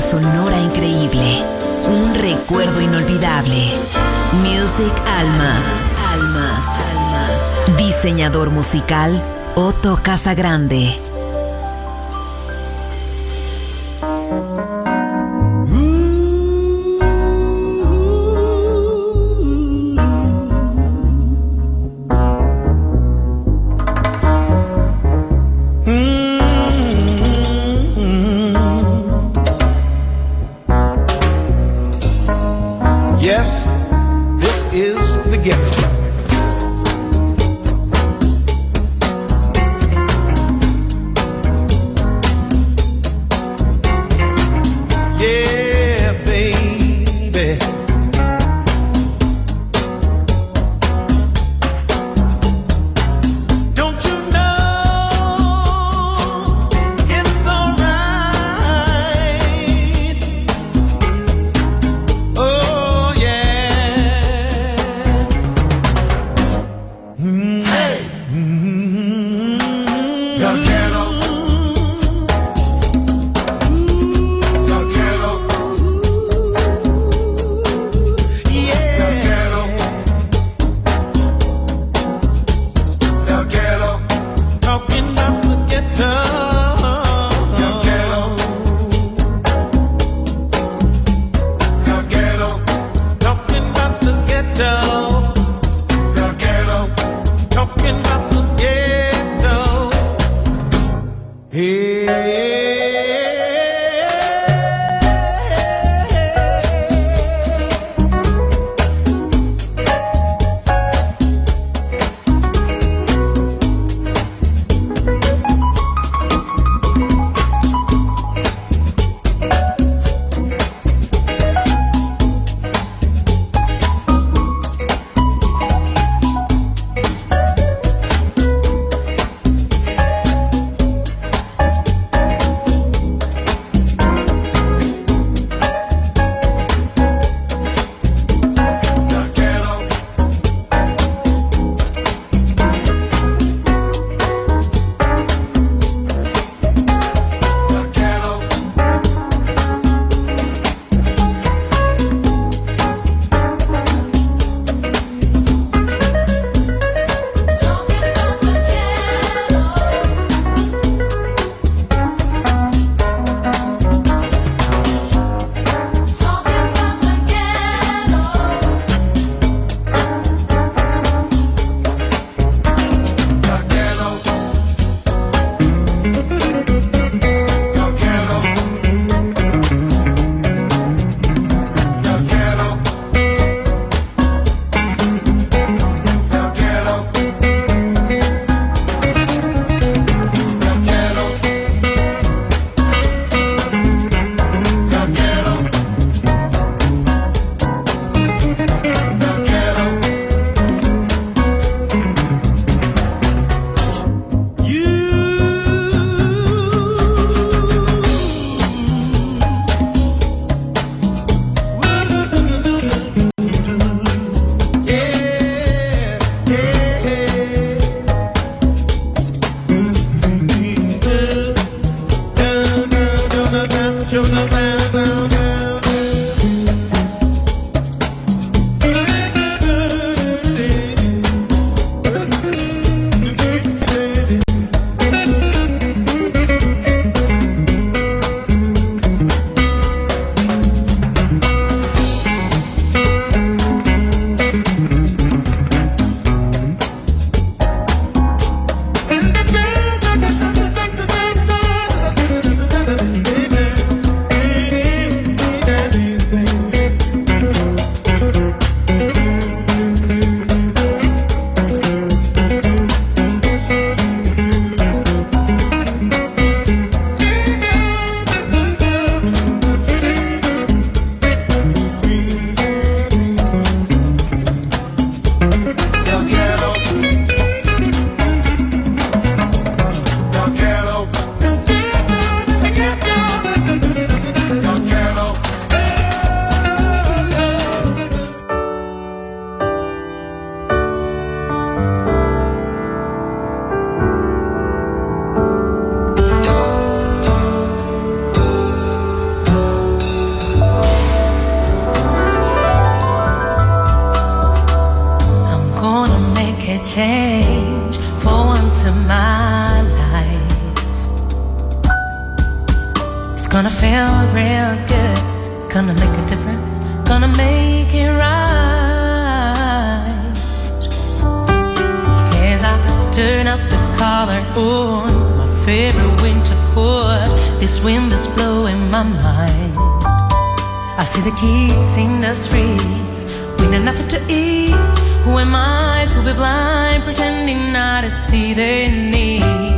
sonora increíble. Un recuerdo inolvidable. Music Alma. Alma. Alma. Diseñador musical Otto Casagrande. Gonna make a difference, gonna make it right. As I turn up the collar on my favorite winter coat, this wind is blowing my mind. I see the kids in the streets with nothing to eat. Who am I to be blind, pretending not to see their needs?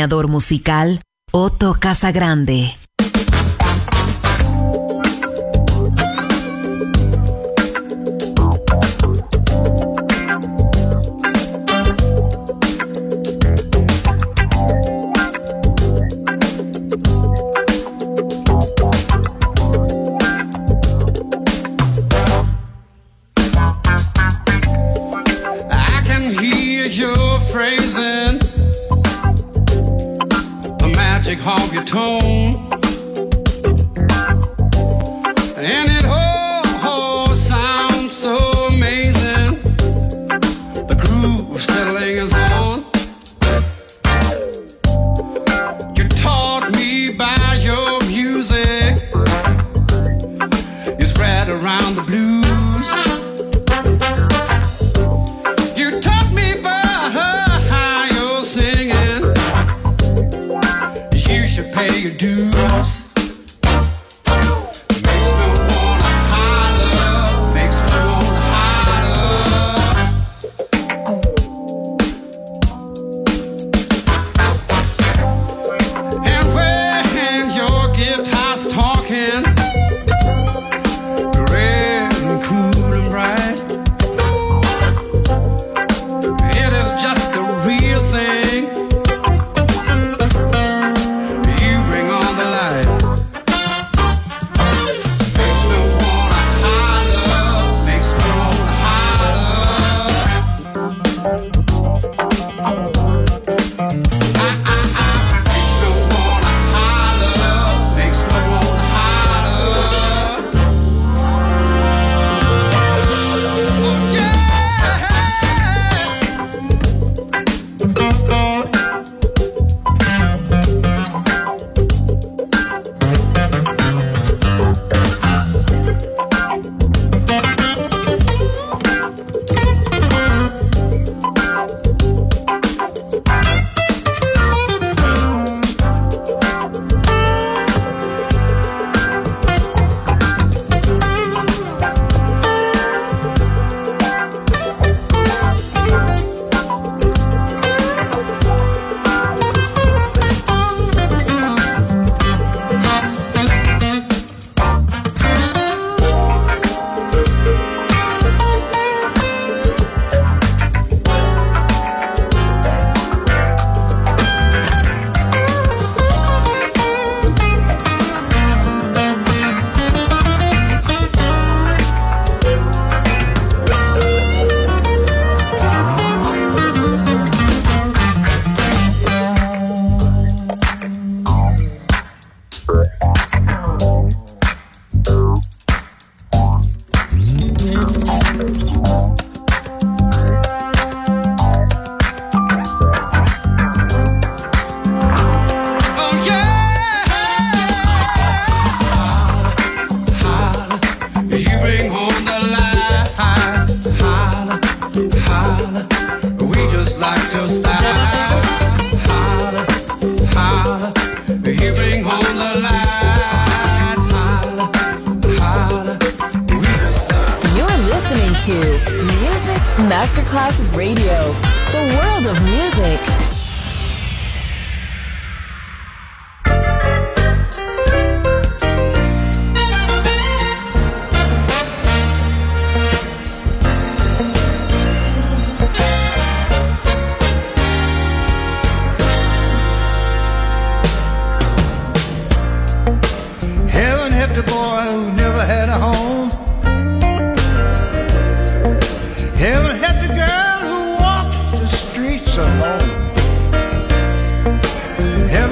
Diseñador musical Otto Casagrande.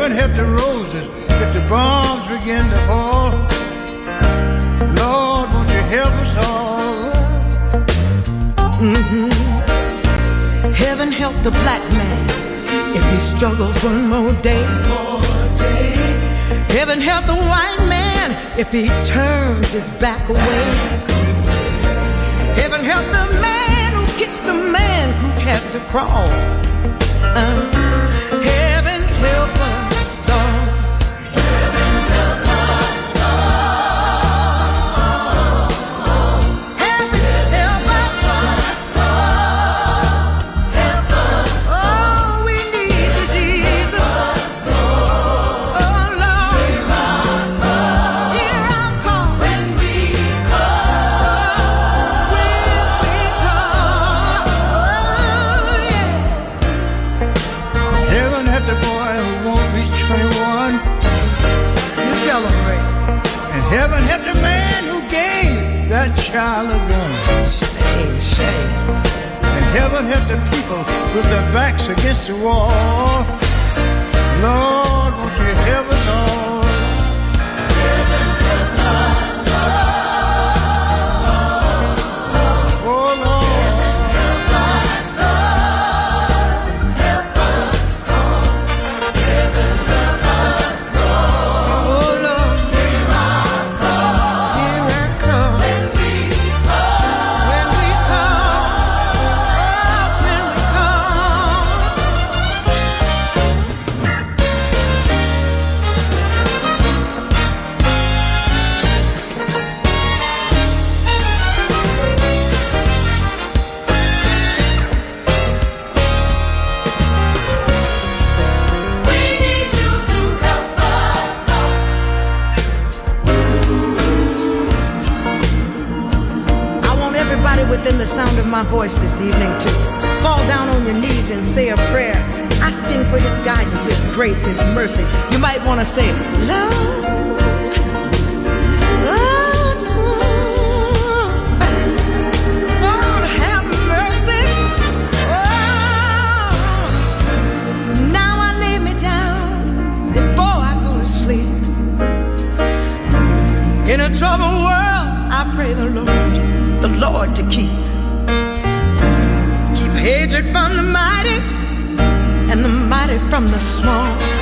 would have the roses if the bombs begin to fall. Lord, won't you help us all? Mm-hmm. Heaven help the black man if he struggles one more day. Heaven help the white man if he turns his back away. Heaven help the man who kicks the man who has to crawl. Uh, unhappy people with their backs against the wall. Lord, won't you help us all? voice this evening to fall down on your knees and say a prayer, asking for His guidance, His grace, His mercy. You might want to say, Love. the smoke.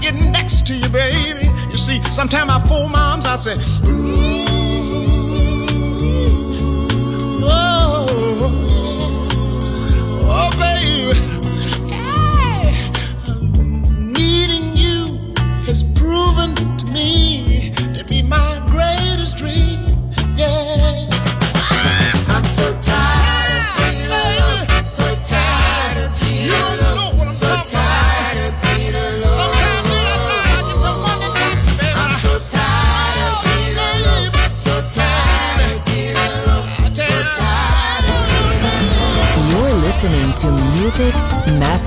get next to you, baby. You see, sometimes I fool moms, I say, ooh.